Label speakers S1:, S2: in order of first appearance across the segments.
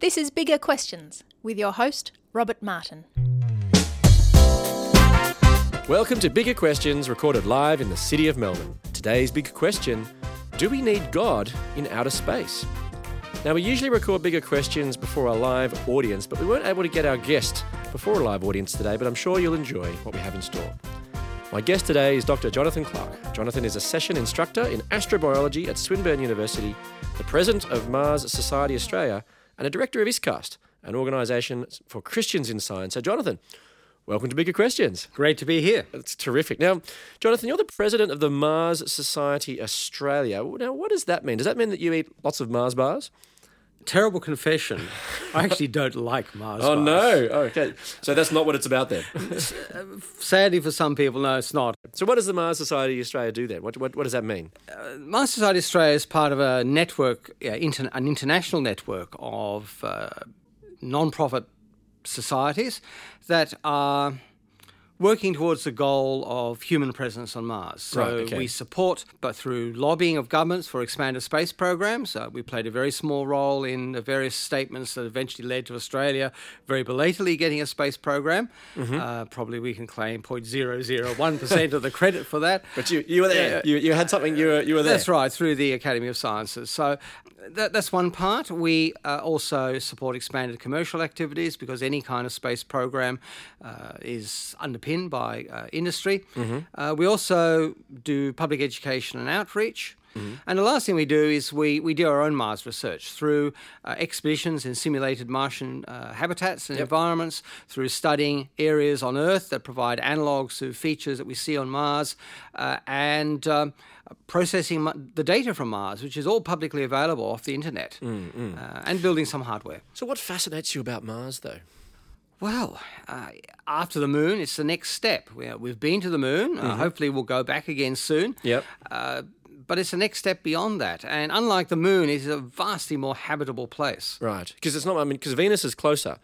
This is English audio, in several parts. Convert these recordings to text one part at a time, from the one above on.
S1: This is Bigger Questions with your host, Robert Martin.
S2: Welcome to Bigger Questions, recorded live in the city of Melbourne. Today's big question Do we need God in outer space? Now, we usually record bigger questions before our live audience, but we weren't able to get our guest before a live audience today, but I'm sure you'll enjoy what we have in store. My guest today is Dr. Jonathan Clark. Jonathan is a session instructor in astrobiology at Swinburne University, the president of Mars Society Australia, and a director of ISCAST, an organisation for Christians in science. So, Jonathan, welcome to Bigger Questions.
S3: Great to be here.
S2: It's terrific. Now, Jonathan, you're the president of the Mars Society Australia. Now, what does that mean? Does that mean that you eat lots of Mars bars?
S3: Terrible confession. I actually don't like Mars.
S2: Oh
S3: bars.
S2: no! Oh, okay, so that's not what it's about then.
S3: Sadly for some people, no, it's not.
S2: so, what does the Mars Society Australia do then? What, what, what does that mean?
S3: Mars Society Australia is part of a network, yeah, inter- an international network of uh, non-profit societies that are working towards the goal of human presence on Mars. So
S2: Right, okay.
S3: we support, but through lobbying of governments for expanded space programs. Uh, we played a very small role in the various statements that eventually led to Australia very belatedly getting a space program.
S2: Mm-hmm.
S3: Uh, probably we can claim 0.001% of the credit for that.
S2: But you, you were there. You, you had something. You were, you were there.
S3: That's right, through the Academy of Sciences. So that, that's one part. We uh, also support expanded commercial activities because any kind of space program uh, is underpinned by uh, industry. Uh, we also do public education and outreach. And the last thing we do is we, we do our own Mars research through uh, expeditions in simulated Martian uh, habitats and environments, through studying areas on Earth that provide analogues to features that we see on Mars, uh, and um, processing the data from Mars, which is all publicly available off the internet, Uh, and building some hardware.
S2: So, what fascinates you about Mars, though?
S3: Well, uh, after the moon, it's the next step. We, we've been to the moon. Uh, hopefully, we'll go back again soon.
S2: Yep.
S3: Uh, but it's the next step beyond that. And unlike the moon, it's a vastly more habitable place.
S2: Right, because it's not. I mean, because Venus is closer,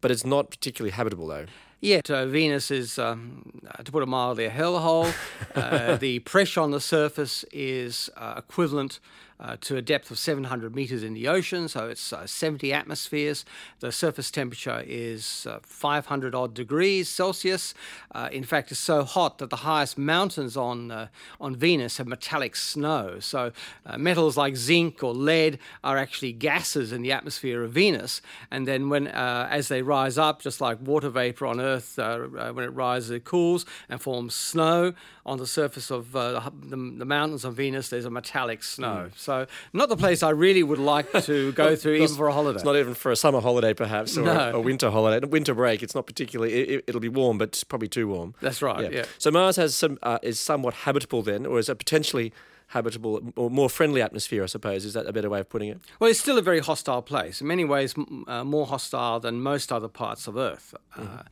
S2: but it's not particularly habitable, though.
S3: Yet uh, Venus is, um, uh, to put it mildly, a hellhole. uh, the pressure on the surface is uh, equivalent uh, to a depth of 700 meters in the ocean, so it's uh, 70 atmospheres. The surface temperature is uh, 500 odd degrees Celsius. Uh, in fact, it's so hot that the highest mountains on uh, on Venus have metallic snow. So uh, metals like zinc or lead are actually gases in the atmosphere of Venus, and then when uh, as they rise up, just like water vapor on Earth, when it rises, it cools and forms snow on the surface of uh, the, the, the mountains on Venus. There's a metallic snow. So not the place I really would like to go through, even for a holiday.
S2: It's not even for a summer holiday, perhaps, or
S3: No.
S2: a, a winter holiday, winter break. It's not particularly. It, it'll be warm, but it's probably too warm.
S3: That's right, yeah.
S2: So Mars has some uh, is somewhat habitable then, or is it potentially habitable or more friendly atmosphere? I suppose is that a better way of putting it?
S3: Well, it's still a very hostile place. In many ways, uh, more hostile than most other parts of Earth. Uh,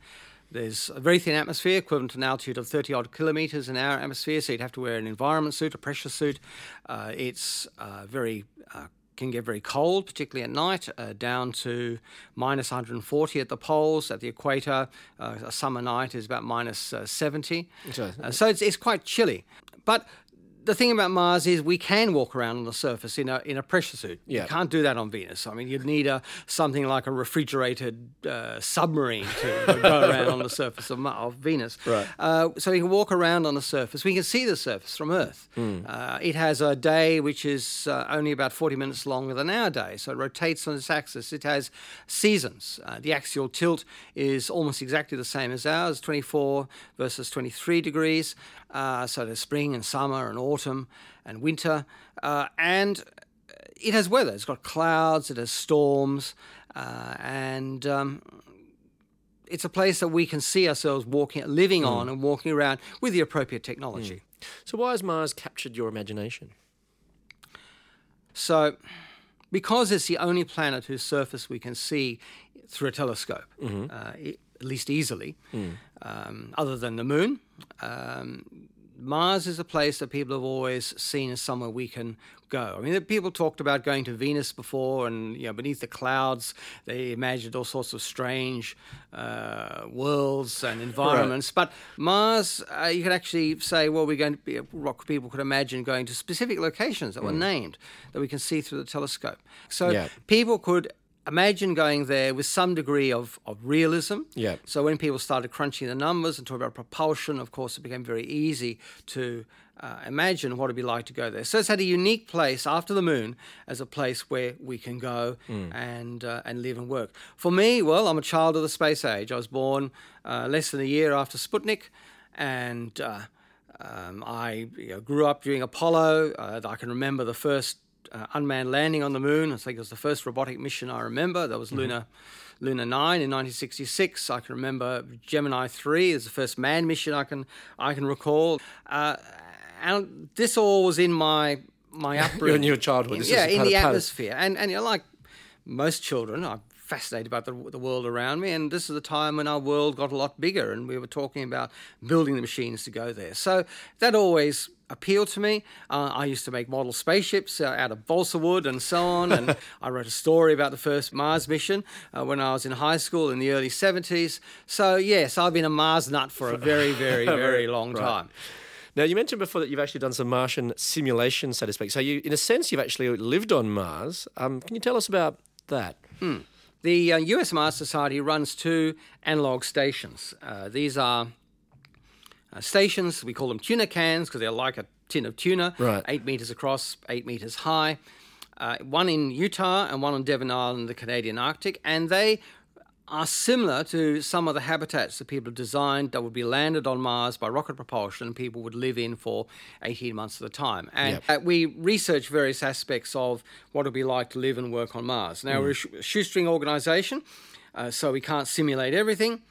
S3: there's a very thin atmosphere, equivalent to an altitude of 30 odd kilometers in our atmosphere, so you'd have to wear an environment suit, a pressure suit. Uh, it's uh, very uh, can get very cold, particularly at night, uh, down to minus 140 at the poles. At the equator, uh, a summer night is about minus uh, 70.
S2: So-
S3: Uh, so it's, it's quite chilly. But the thing about Mars is we can walk around on the surface in a in a pressure suit.
S2: Yeah.
S3: You can't do that on Venus. I mean, you'd need a something like a refrigerated uh, submarine to go around on the surface of, of Venus.
S2: Right.
S3: Uh, so you can walk around on the surface. We can see the surface from Earth. Uh, it has a day which is uh, only about 40 minutes longer than our day, so it rotates on its axis. It has seasons. Uh, the axial tilt is almost exactly the same as ours, 24 versus 23 degrees. Uh, so there's spring and summer and autumn and winter. Uh, and it has weather. It's got clouds, it has storms, uh, and um, it's a place that we can see ourselves walking, living on, and walking around with the appropriate technology.
S2: So why has Mars captured your imagination?
S3: So, because it's the only planet whose surface we can see through a telescope, uh, e- at least easily, um, other than the moon, um, Mars is a place that people have always seen as somewhere we can go. I mean, people talked about going to Venus before, and you know, beneath the clouds, they imagined all sorts of strange uh, worlds and environments. But Mars, uh, you could actually say, well, we're going to be. What people could imagine going to specific locations that were named that we can see through the telescope. So
S2: Yeah.
S3: people could imagine going there with some degree of, of realism.
S2: Yeah.
S3: So when people started crunching the numbers and talking about propulsion, of course, it became very easy to uh, imagine what it'd be like to go there. So it's had a unique place after the moon as a place where we can go and uh, and live and work. For me, well, I'm a child of the space age. I was born uh, less than a year after Sputnik, and uh, um, I you know, grew up during Apollo. Uh, I can remember the first uh, unmanned landing on the moon. I think it was the first robotic mission I remember. That was Luna, Luna 9 in 1966. I can remember Gemini 3 is the first manned mission I can I can recall. Uh, and this all was in my my upbringing.
S2: in your childhood. This
S3: yeah, in the
S2: of- part of-
S3: atmosphere. And and you know, like most children, I'm fascinated about the, the world around me. And this is the time when our world got a lot bigger, and we were talking about building the machines to go there. So that always appealed to me. Uh, I used to make model spaceships uh, out of balsa wood and so on. And I wrote a story about the first Mars mission uh, when I was in high school in the early 70s. So yes, I've been a Mars nut for a very, very, very long
S2: Right.
S3: time.
S2: Now, you mentioned before that you've actually done some Martian simulation, so to speak. So, you, in a sense, you've actually lived on Mars. Um, can you tell us about that?
S3: The uh, US Mars Society runs two analog stations. Uh, these are uh, stations, we call them tuna cans because they're like a tin of tuna,
S2: Right.
S3: eight meters across, eight meters high. Uh, one in Utah and one on Devon Island, in the Canadian Arctic, and they are similar to some of the habitats that people have designed that would be landed on Mars by rocket propulsion and people would live in for 18 months at a time. And uh, we research various aspects of what it would be like to live and work on Mars. Now, we're a shoestring organization. Uh, so we can't simulate everything.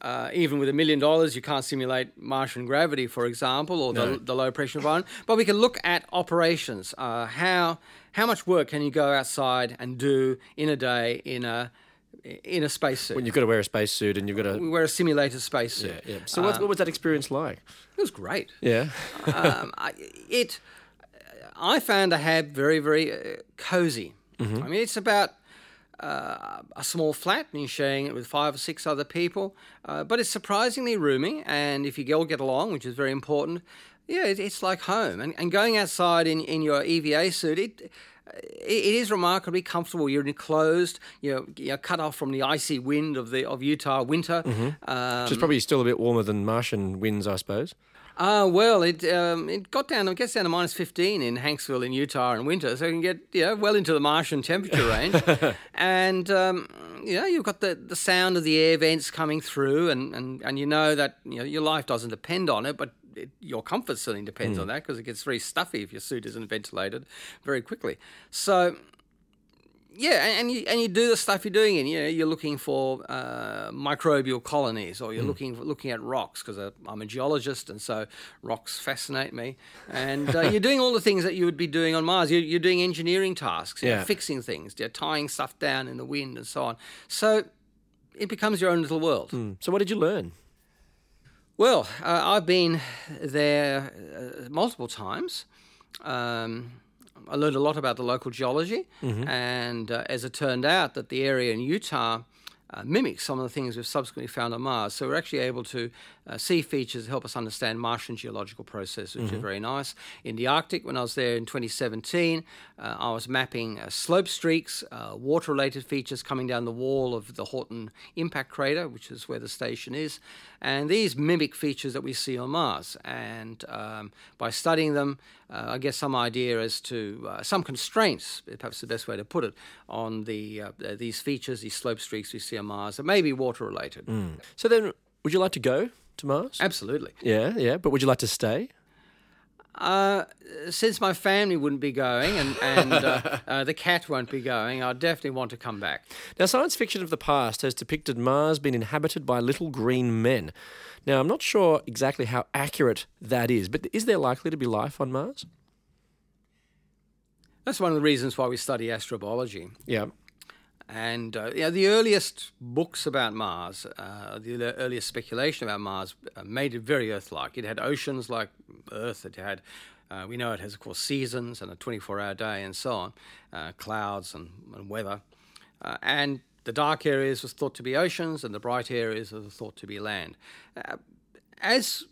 S3: Uh, even with a million dollars, you can't simulate Martian gravity, for example, or the, the low pressure environment. But we can look at operations. Uh, how how much work can you go outside and do in a day in a in a spacesuit?
S2: When you've got to wear a spacesuit and you've got to.
S3: we wear a simulated spacesuit.
S2: Yeah. So, what, what was that experience like?
S3: It was great.
S2: Yeah.
S3: um, I, it, I found to hab very, very uh, cozy. I mean, it's about uh, a small flat, and you're sharing it with five or six other people, uh, but it's surprisingly roomy. And if you all get along, which is very important, yeah, it, it's like home. And, and going outside in, in your EVA suit, it, it is remarkably comfortable. You're enclosed. You're, you're cut off from the icy wind of the of Utah winter. Um,
S2: Which is probably still a bit warmer than Martian winds, I suppose.
S3: Ah, well, it um, it got down. It gets down to minus fifteen in Hanksville in Utah in winter, so you can get you know, well into the Martian temperature range. and um, you know you've got the, the sound of the air vents coming through, and, and, and you know that you know your life doesn't depend on it, but it, your comfort certainly depends on that because it gets very stuffy if your suit isn't ventilated very quickly. So yeah, and- and you and you do the stuff you're doing, and you know you're looking for uh, microbial colonies, or you're looking for, looking at rocks because I'm a geologist, and so rocks fascinate me. And uh, you're doing all the things that you would be doing on Mars. You're, you're doing engineering tasks, you're
S2: Yeah.
S3: fixing things, you're tying stuff down in the wind, and so on. So it becomes your own little world.
S2: So, what did you learn?
S3: Well, uh, I've been there uh, multiple times. Um, I learned a lot about the local geology, and uh, as it turned out, that the area in Utah uh, mimics some of the things we've subsequently found on Mars. So we're actually able to uh, see features help us understand Martian geological processes, which are very nice. In the Arctic, when I was there in 2017, uh, I was mapping uh, slope streaks, uh, water-related features coming down the wall of the Haughton impact crater, which is where the station is, and these mimic features that we see on Mars. And um, by studying them, uh, I get some idea as to uh, some constraints, perhaps the best way to put it, on the these features, these slope streaks we see on Mars, that may be water-related.
S2: So, then, would you like to go to Mars?
S3: Absolutely.
S2: Yeah, yeah. But would you like to stay?
S3: Uh, since my family wouldn't be going and, and uh, uh, the cat won't be going, I definitely want to come back.
S2: Now, science fiction of the past has depicted Mars being inhabited by little green men. Now, I'm not sure exactly how accurate that is, but is there likely to be life on Mars?
S3: That's one of the reasons why we study astrobiology.
S2: Yeah.
S3: And uh, yeah, the earliest books about Mars, uh, the earliest speculation about Mars, uh, made it very Earth-like. It had oceans like Earth. It had, uh, we know it has, of course, seasons and a 24-hour day and so on, uh, clouds and, and weather, uh, and the dark areas was thought to be oceans, and the bright areas are thought to be land. As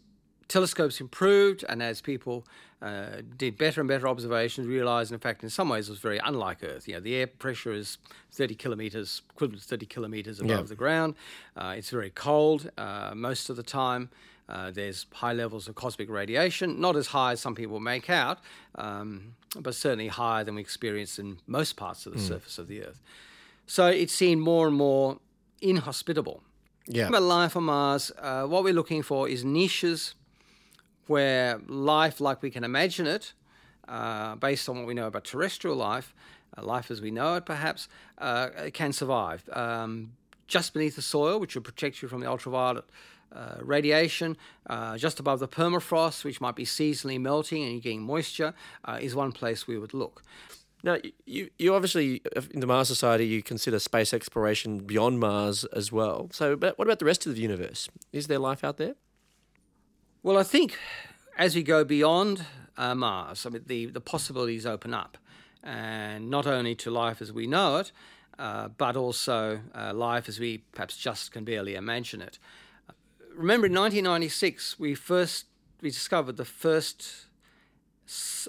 S3: telescopes improved, and as people uh, did better and better observations, realised, in fact, in some ways, it was very unlike Earth. You know, the air pressure is 30 kilometres, equivalent to 30 kilometres above
S2: Yeah.
S3: the ground. Uh, it's very cold uh, most of the time. Uh, there's high levels of cosmic radiation, not as high as some people make out, um, but certainly higher than we experience in most parts of the surface of the Earth. So it seemed more and more inhospitable.
S2: Yeah.
S3: About life on Mars, uh, what we're looking for is niches where life, like we can imagine it, uh, based on what we know about terrestrial life, uh, life as we know it perhaps, uh, can survive. Um, just beneath the soil, which will protect you from the ultraviolet uh, radiation, uh, just above the permafrost, which might be seasonally melting and you're getting moisture, uh, is one place we would look.
S2: Now, you, you obviously, in the Mars Society, you consider space exploration beyond Mars as well. So, but what about the rest of the universe? Is there life out there?
S3: Well, I think as we go beyond uh, Mars, I mean, the, the possibilities open up, and not only to life as we know it, uh, but also uh, life as we perhaps just can barely imagine it. Remember, in 1996, we first we discovered the first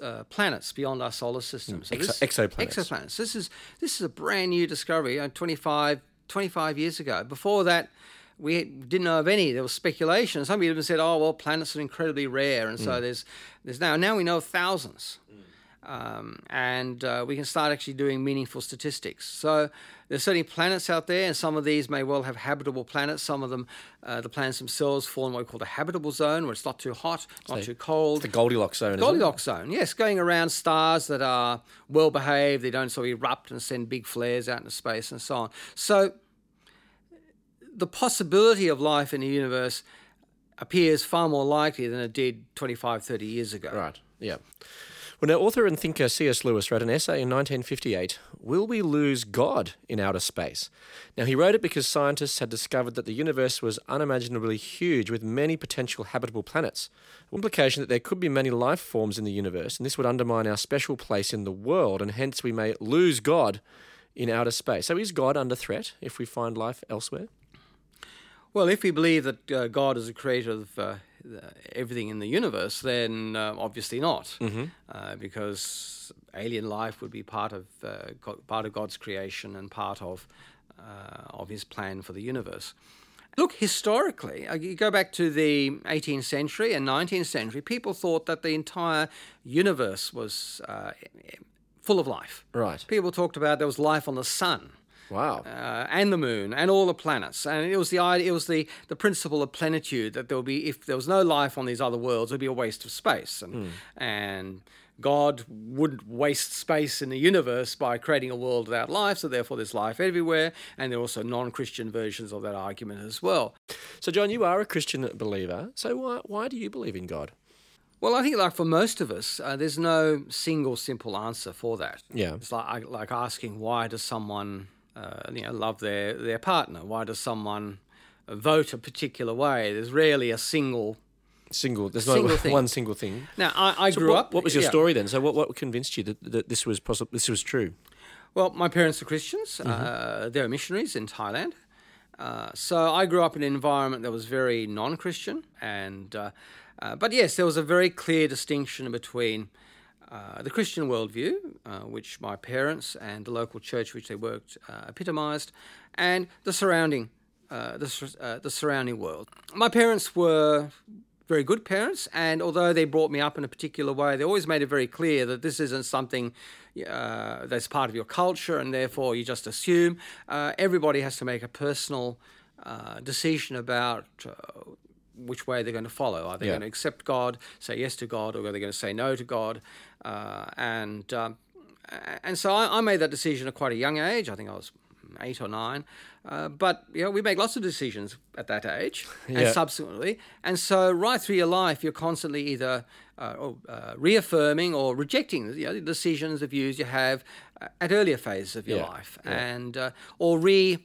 S3: uh, planets beyond our solar system. So
S2: Exo-
S3: this-
S2: exoplanets.
S3: Exoplanets. This is this is a brand new discovery. Uh, 25, 25 years ago. Before that, we didn't know of any. There was speculation. Some people even said, "Oh, well, planets are incredibly rare," and so there's there's now now we know of thousands. Um, and uh, we can start actually doing meaningful statistics. So there's certainly planets out there, and some of these may well have habitable planets. Some of them, uh, the planets themselves, fall in what we call the habitable zone, where it's not too hot, not too cold.
S2: The Goldilocks zone. isn't it?
S3: Goldilocks zone, yes, going around stars that are well behaved, they don't sort of erupt and send big flares out into space and so on. So the possibility of life in the universe appears far more likely than it did 25, 30 years ago.
S2: Right. Yeah. Well, now, author and thinker C.S. Lewis wrote an essay in 1958 Will We Lose God in Outer Space? Now, he wrote it because scientists had discovered that the universe was unimaginably huge with many potential habitable planets. Implication that there could be many life forms in the universe, and this would undermine our special place in the world, and hence we may lose God in outer space. So, is God under threat if we find life elsewhere?
S3: Well, if we believe that uh, God is the creator of uh, everything in the universe, then uh, obviously not, uh, because alien life would be part of uh, God, part of God's creation and part of uh, of His plan for the universe. Look, historically, you go back to the 18th century and 19th century, people thought that the entire universe was uh, full of life.
S2: Right.
S3: People talked about there was life on the sun
S2: Wow.
S3: uh, and the moon and all the planets. And it was the idea, it was the, the principle of plenitude that there will be if there was no life on these other worlds, it would be a waste of space. And and God wouldn't waste space in the universe by creating a world without life, so therefore there's life everywhere. And there are also non-Christian versions of that argument as well.
S2: So, John, you are a Christian believer. So, why, why do you believe in God?
S3: Well, I think like for most of us, uh, there's no single simple answer for that.
S2: Yeah.
S3: It's like like asking why does someone uh, you know love their their partner? Why does someone vote a particular way? There's rarely a single.
S2: Single. There's
S3: Single
S2: no
S3: thing.
S2: one single thing.
S3: Now, I, I
S2: So
S3: grew
S2: what,
S3: up.
S2: What was your
S3: yeah.
S2: story then? So, what, what convinced you that, that this was possible? This was true.
S3: Well, my parents are Christians.
S2: Mm-hmm.
S3: Uh, they're missionaries in Thailand. Uh, so I grew up in an environment that was very non-Christian, and uh, uh, but yes, there was a very clear distinction between uh, the Christian worldview, uh, which my parents and the local church which they worked uh, epitomised, and the surrounding uh, the, uh, the surrounding world. My parents were very good parents, and although they brought me up in a particular way, they always made it very clear that this isn't something that's part of your culture, and therefore you just assume. Everybody has to make a personal decision about. Which way they're going to follow? Are they
S2: Yeah.
S3: going to accept God, say yes to God, or are they going to say no to God? Uh, and um, and so I, I made that decision at quite a young age. I think I was eight or nine. Uh, but you know, we make lots of decisions at that age
S2: Yeah.
S3: and subsequently. And so right through your life, you're constantly either uh, uh, reaffirming or rejecting you know, the decisions, the views you have uh, at earlier phases of your
S2: Yeah.
S3: life, and uh, or re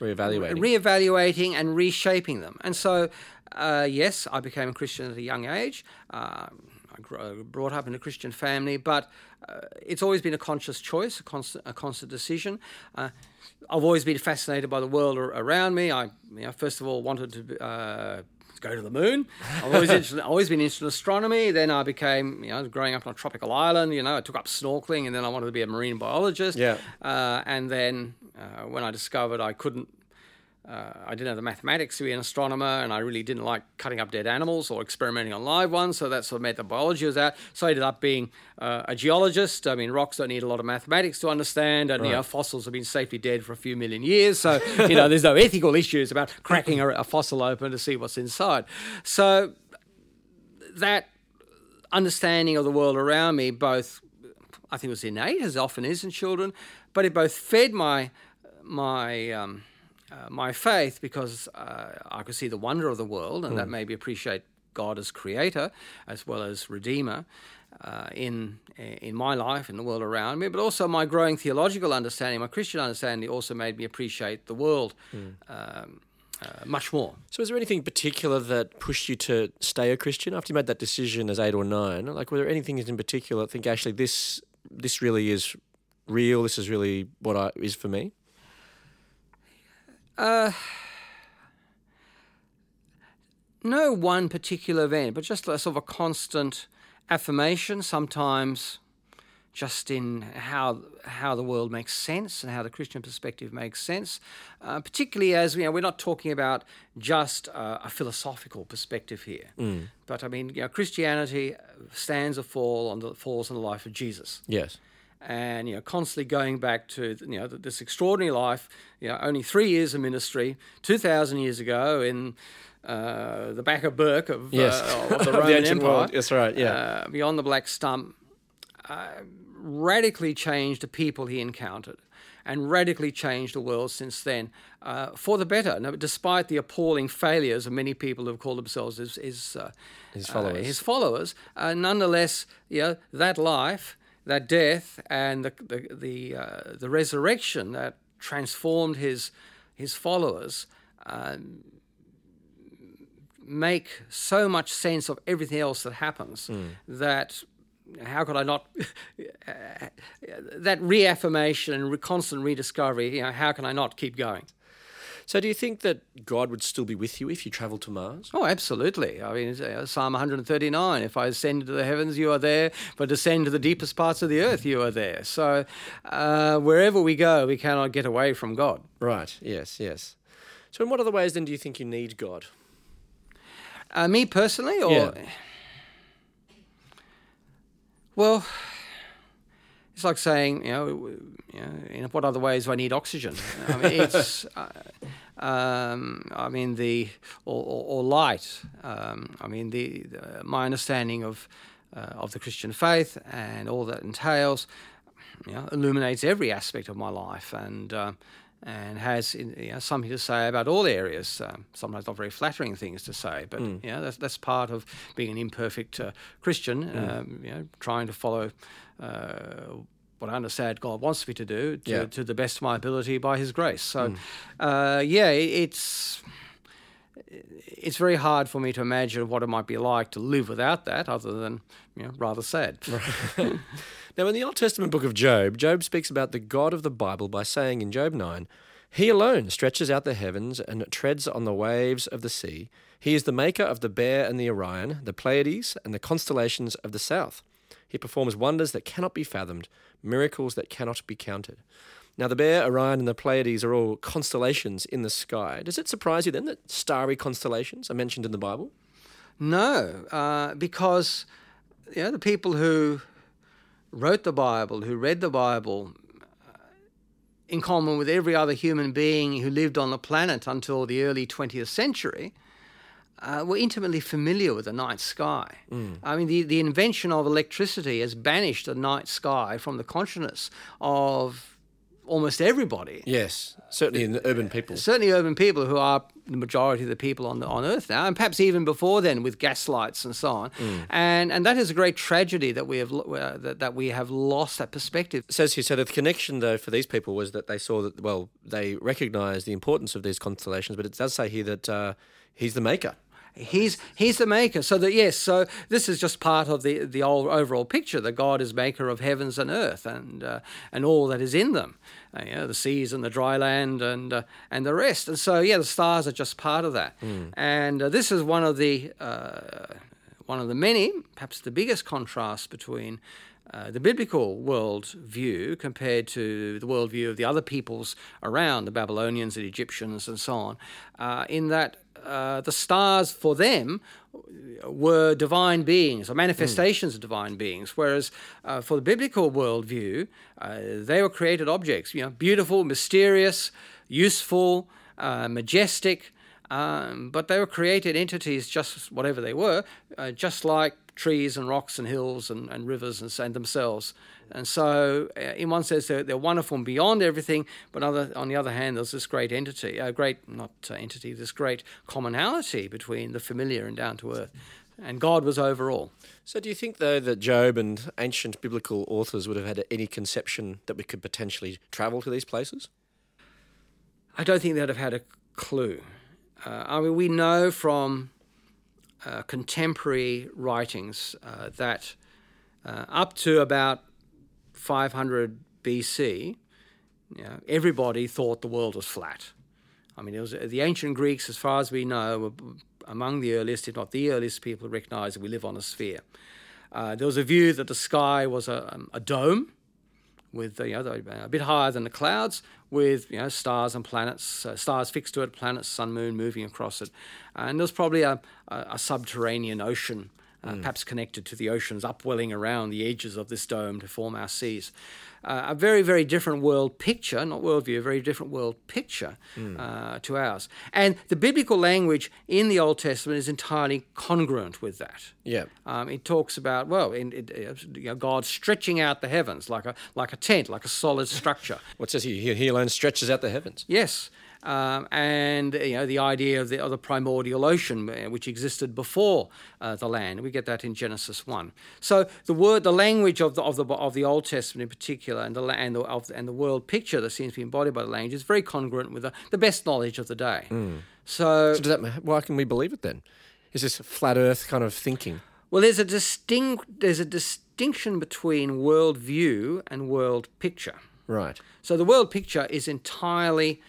S2: Reevaluating.
S3: reevaluating and reshaping them. And so, uh, yes, I became a Christian at a young age. Uh, I grew, brought up in a Christian family, but uh, it's always been a conscious choice, a constant, a constant decision. Uh, I've always been fascinated by the world around me. I, you know, first of all, wanted to uh, go to the moon. I've always interested, always been interested in astronomy. Then I became, you know, growing up on a tropical island. You know, I took up snorkeling, and then I wanted to be a marine biologist.
S2: Yeah.
S3: Uh, and then uh, when I discovered I couldn't uh, I didn't have the mathematics to be an astronomer, and I really didn't like cutting up dead animals or experimenting on live ones. So that's what made the biology was out. So I ended up being uh, a geologist. I mean, rocks don't need a lot of mathematics to understand, and you know, fossils have been safely dead for a few million years. So you know, there's no ethical issues about cracking a, a fossil open to see what's inside. So that understanding of the world around me, both I think it was innate, as often is in children, but it both fed my my um, uh, my faith because uh, I could see the wonder of the world, and that made me appreciate God as creator as well as redeemer. Uh, in in my life, in the world around me, but also my growing theological understanding, my Christian understanding, also made me appreciate the world um, uh, much more.
S2: So, was there anything particular that pushed you to stay a Christian after you made that decision as eight or nine? Like, were there anything in particular that think actually this this really is real? This is really what I is for me.
S3: No one particular event, but just a sort of a constant affirmation. Sometimes, just in how how the world makes sense and how the Christian perspective makes sense. Uh, particularly as you know, we're not talking about just uh, a philosophical perspective here, but I mean, you know, Christianity stands or fall on the falls on the life of Jesus
S2: Yes.
S3: And you know constantly going back to you know this extraordinary life you know only three years of ministry 2000 years ago in uh, the back of Bourke of,
S2: Yes.
S3: uh, of the
S2: Of the
S3: Roman
S2: ancient
S3: Empire
S2: world. That's right, yeah.
S3: uh, beyond the black stump uh, radically changed the people he encountered and radically changed the world since then uh, for the better. Now, despite the appalling failures of many people who have called themselves his, his, uh,
S2: His
S3: uh,
S2: followers.
S3: his followers, uh, nonetheless, you know, that life, that death, and the the the, uh, the resurrection that transformed his his followers. Um, make so much sense of everything else that happens that how could I not that reaffirmation and constant rediscovery you know how can I not keep going
S2: So, do you think that God would still be with you if you travelled to Mars?
S3: Oh, absolutely. I mean, uh, Psalm 139 if I ascend to the heavens, you are there. If I descend to the deepest parts of the earth, you are there. So, uh, wherever we go, we cannot get away from God.
S2: Right. Yes. Yes. So, in what other ways then do you think you need God?
S3: Uh, me personally, or.
S2: Yeah.
S3: Well, it's like saying, you know, you know, in what other ways do I need oxygen? I mean, it's, uh, um, I mean, the or, or, or light. Um, I mean, the, the my understanding of uh, of the Christian faith and all that entails, you know, illuminates every aspect of my life and. Uh, and has you know, something to say about all areas. Um, sometimes not very flattering things to say, but you know that's that's part of being an imperfect uh, Christian. Um, you know, trying to follow uh, what I understand God wants me to do to,
S2: Yeah.
S3: to the best of my ability by His grace. So, uh, yeah, it, it's it's very hard for me to imagine what it might be like to live without that, other than you know rather sad.
S2: Now, in the Old Testament book of Job, Job speaks about the God of the Bible by saying in Job 9, He alone stretches out the heavens and treads on the waves of the sea. He is the maker of the Bear and the Orion, the Pleiades, and the constellations of the south. He performs wonders that cannot be fathomed, miracles that cannot be counted. Now, the Bear, Orion, and the Pleiades are all constellations in the sky. Does it surprise you then that starry constellations are mentioned in the Bible?
S3: No, uh, because you know the people who wrote the Bible, who read the Bible, uh, in common with every other human being who lived on the planet until the early 20th century, uh, were intimately familiar with the night sky. I mean, the, the invention of electricity has banished the night sky from the consciousness of almost everybody
S2: Yes, certainly in the urban people.
S3: certainly urban people who are the majority of the people on the, on Earth now, and perhaps even before then with gas lights and so on. And and that is a great tragedy that we have uh, that, that we have lost that perspective.
S2: Says here, so the connection though for these people was that they saw that well, they recognised the importance of these constellations, but it does say here that uh, he's the maker.
S3: He's he's the maker. So that yes, so this is just part of the the old overall picture that God is maker of heavens and earth and uh, and all that is in them, uh, you know, the seas and the dry land and uh, and the rest. And so yeah, the stars are just part of that. And uh, this is one of the uh, one of the many, perhaps the biggest contrast between. Uh, the biblical world view compared to the worldview of the other peoples around, the Babylonians and Egyptians and so on, uh, in that uh, the stars for them were divine beings or manifestations of divine beings, whereas uh, for the biblical worldview, uh, they were created objects, you know, beautiful, mysterious, useful, uh, majestic, um, but they were created entities, just whatever they were, uh, just like trees and rocks and hills and, and rivers and, and themselves. And so, uh, in one sense, they're, they're wonderful and beyond everything. But other, on the other hand, there's this great entity, a uh, great not uh, entity, this great commonality between the familiar and down to earth. And God was over all.
S2: So, do you think, though, that Job and ancient biblical authors would have had any conception that we could potentially travel to these places?
S3: I don't think they'd have had a clue. Uh, I mean, we know from uh, contemporary writings uh, that uh, up to about 500 BC, you know, everybody thought the world was flat. I mean, it was the ancient Greeks, as far as we know, were among the earliest, if not the earliest, people who recognized that we live on a sphere. Uh, there was a view that the sky was a, um, a dome, with you know a bit higher than the clouds, with you know stars and planets, uh, stars fixed to it, planets, sun, moon moving across it, and there's probably a, a, a subterranean ocean. Uh, mm. Perhaps connected to the oceans upwelling around the edges of this dome to form our seas. Uh, a very, very different world picture, not worldview, a very different world picture mm. uh, to ours. And the biblical language in the Old Testament is entirely congruent with that.
S2: Yeah.
S3: Um, it talks about, well, in, it, you know, God stretching out the heavens like a, like a tent, like a solid structure.
S2: what says he? He alone stretches out the heavens.
S3: Yes. Um, and you know the idea of the, of the primordial ocean, uh, which existed before uh, the land. We get that in Genesis one. So the word, the language of the of the of the Old Testament in particular, and the and the, of, and the world picture that seems to be embodied by the language is very congruent with the, the best knowledge of the day.
S2: Mm.
S3: So,
S2: so that, why can we believe it then? Is this flat Earth kind of thinking?
S3: Well, there's a distinct there's a distinction between world view and world picture.
S2: Right.
S3: So the world picture is entirely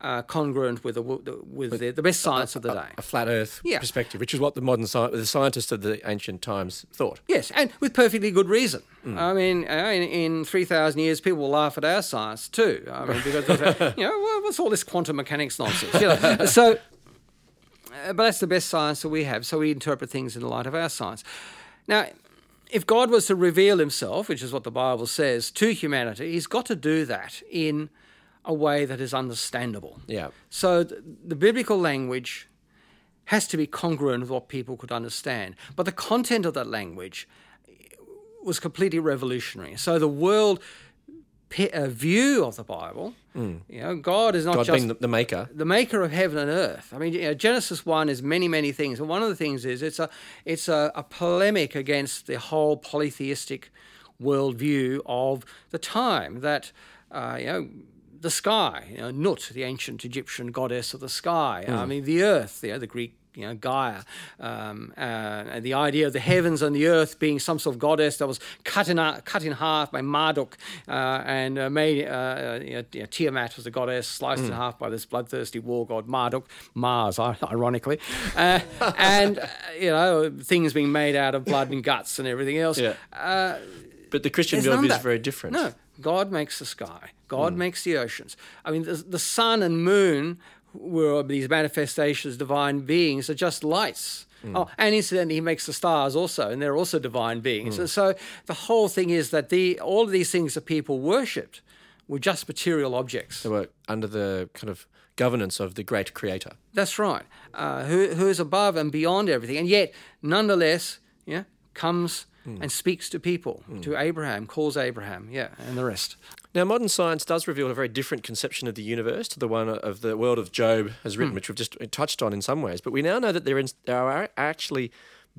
S3: uh, congruent with, the, with, the, the, best science
S2: a,
S3: of the day.
S2: A, flat Earth yeah. perspective, which is what the modern sci- the scientists of the ancient times thought.
S3: Yes, and with perfectly good reason. Mm. I mean, uh, in, in three thousand years, people will laugh at our science too. I mean, because you know, what's all this quantum mechanics nonsense? You know? so, uh, but that's the best science that we have. So we interpret things in the light of our science. Now, if God was to reveal Himself, which is what the Bible says, to humanity, He's got to do that in a way that is understandable.
S2: Yeah.
S3: So the, the biblical language has to be congruent with what people could understand. But the content of that language was completely revolutionary. So the world a view of the Bible. Mm. You know, God is not
S2: God
S3: just
S2: the, the, maker,
S3: the maker of heaven and earth. I mean, you know, Genesis one is many, many things, and one of the things is it's a it's a, a polemic against the whole polytheistic worldview of the time that uh, you know the sky, you know, Nut, the ancient Egyptian goddess of the sky. Mm. I mean, the earth, you know, the Greek, you know, Gaia, um, uh, and the idea of the heavens and the earth being some sort of goddess that was cut in, cut in half by Marduk uh, and uh, made, uh, uh, you know, Tiamat was the goddess, sliced mm. in half by this bloodthirsty war god Marduk, Mars, ironically, uh, and, you know, things being made out of blood and guts and everything else.
S2: Yeah. but the Christian worldview is very different.
S3: No, God makes the sky. God mm. makes the oceans. I mean, the, the sun and moon were these manifestations, divine beings, are just lights. Mm. Oh, and incidentally, he makes the stars also, and they're also divine beings. Mm. And so the whole thing is that the all of these things that people worshipped were just material objects.
S2: They were under the kind of governance of the great creator.
S3: That's right, uh, who, who is above and beyond everything. And yet, nonetheless, yeah, comes mm. and speaks to people, mm. to Abraham, calls Abraham, yeah, and the rest.
S2: Now, modern science does reveal a very different conception of the universe to the one of the world of Job has written, mm. which we've just touched on in some ways. But we now know that there, is, there are actually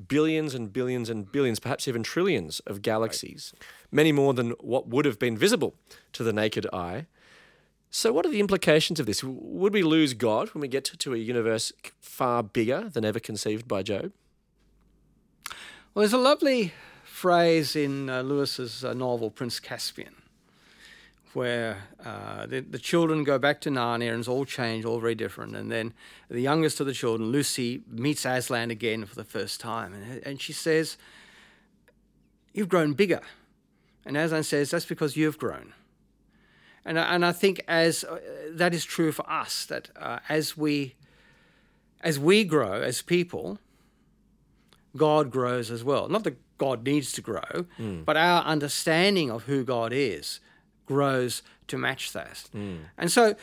S2: billions and billions and billions, perhaps even trillions of galaxies, right. many more than what would have been visible to the naked eye. So, what are the implications of this? Would we lose God when we get to, to a universe far bigger than ever conceived by Job?
S3: Well, there's a lovely phrase in uh, Lewis's uh, novel Prince Caspian, where uh, the, the children go back to Narnia and it's all changed, all very different. And then the youngest of the children, Lucy, meets Aslan again for the first time, and, and she says, "You've grown bigger," and Aslan says, "That's because you've grown." And, and I think as uh, that is true for us, that uh, as we as we grow as people, God grows as well. Not that God needs to grow, mm. but our understanding of who God is grows to match that. Mm. And so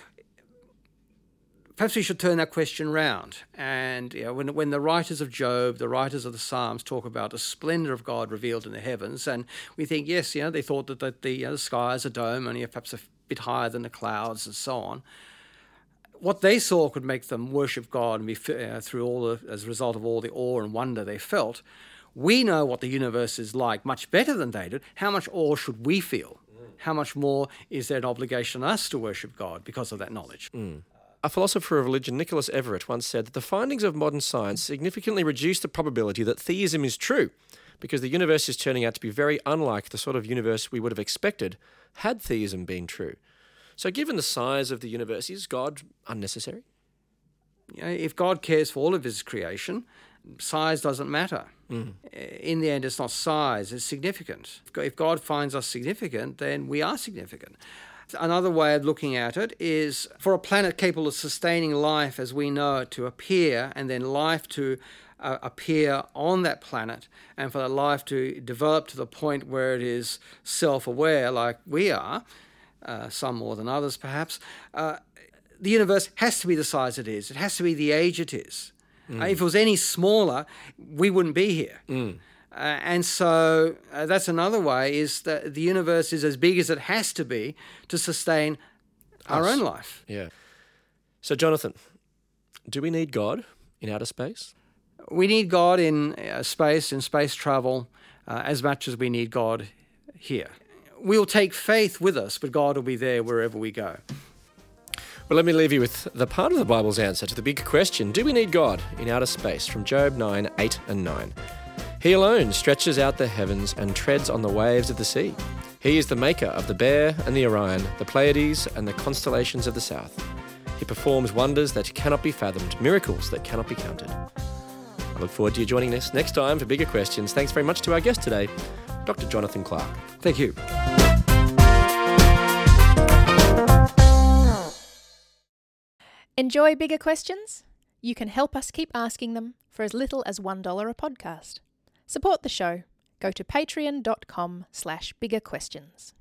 S3: perhaps we should turn that question round. And you know, when, when the writers of Job, the writers of the Psalms talk about the splendor of God revealed in the heavens, and we think, yes, you know, they thought that, that the, you know, the sky is a dome, only perhaps a bit higher than the clouds and so on. What they saw could make them worship God and be uh, through all the, as a result of all the awe and wonder they felt. We know what the universe is like much better than they did. How much awe should we feel? How much more is there an obligation on us to worship God because of that knowledge?
S2: Mm. A philosopher of religion, Nicholas Everitt, once said that the findings of modern science significantly reduce the probability that theism is true because the universe is turning out to be very unlike the sort of universe we would have expected had theism been true. So, given the size of the universe, is God unnecessary?
S3: You know, if God cares for all of his creation, size doesn't matter. Mm. In the end, it's not size, it's significant. If God finds us significant, then we are significant. Another way of looking at it is for a planet capable of sustaining life as we know it to appear, and then life to uh, appear on that planet and for the life to develop to the point where it is self aware, like we are, uh, some more than others perhaps, uh, the universe has to be the size it is. It has to be the age it is. Mm. if it was any smaller, we wouldn't be here. Mm. Uh, and so uh, that's another way is that the universe is as big as it has to be to sustain our own life.
S2: Yeah. So, Jonathan, do we need God in outer space?
S3: we need God in uh, space, in space travel, uh, as much as we need God here. We'll take faith with us, but God will be there wherever we go.
S2: Well, let me leave you with the part of the Bible's answer to the big question Do we need God in outer space? from Job 9 8 and 9. He alone stretches out the heavens and treads on the waves of the sea. He is the maker of the Bear and the Orion, the Pleiades and the constellations of the south. He performs wonders that cannot be fathomed, miracles that cannot be counted. I look forward to you joining us next time for bigger questions. Thanks very much to our guest today, Dr. Jonathan Clark.
S3: Thank you.
S1: Enjoy bigger questions? You can help us keep asking them for as little as $1 a podcast. Support the show. Go to patreon.com slash bigger questions.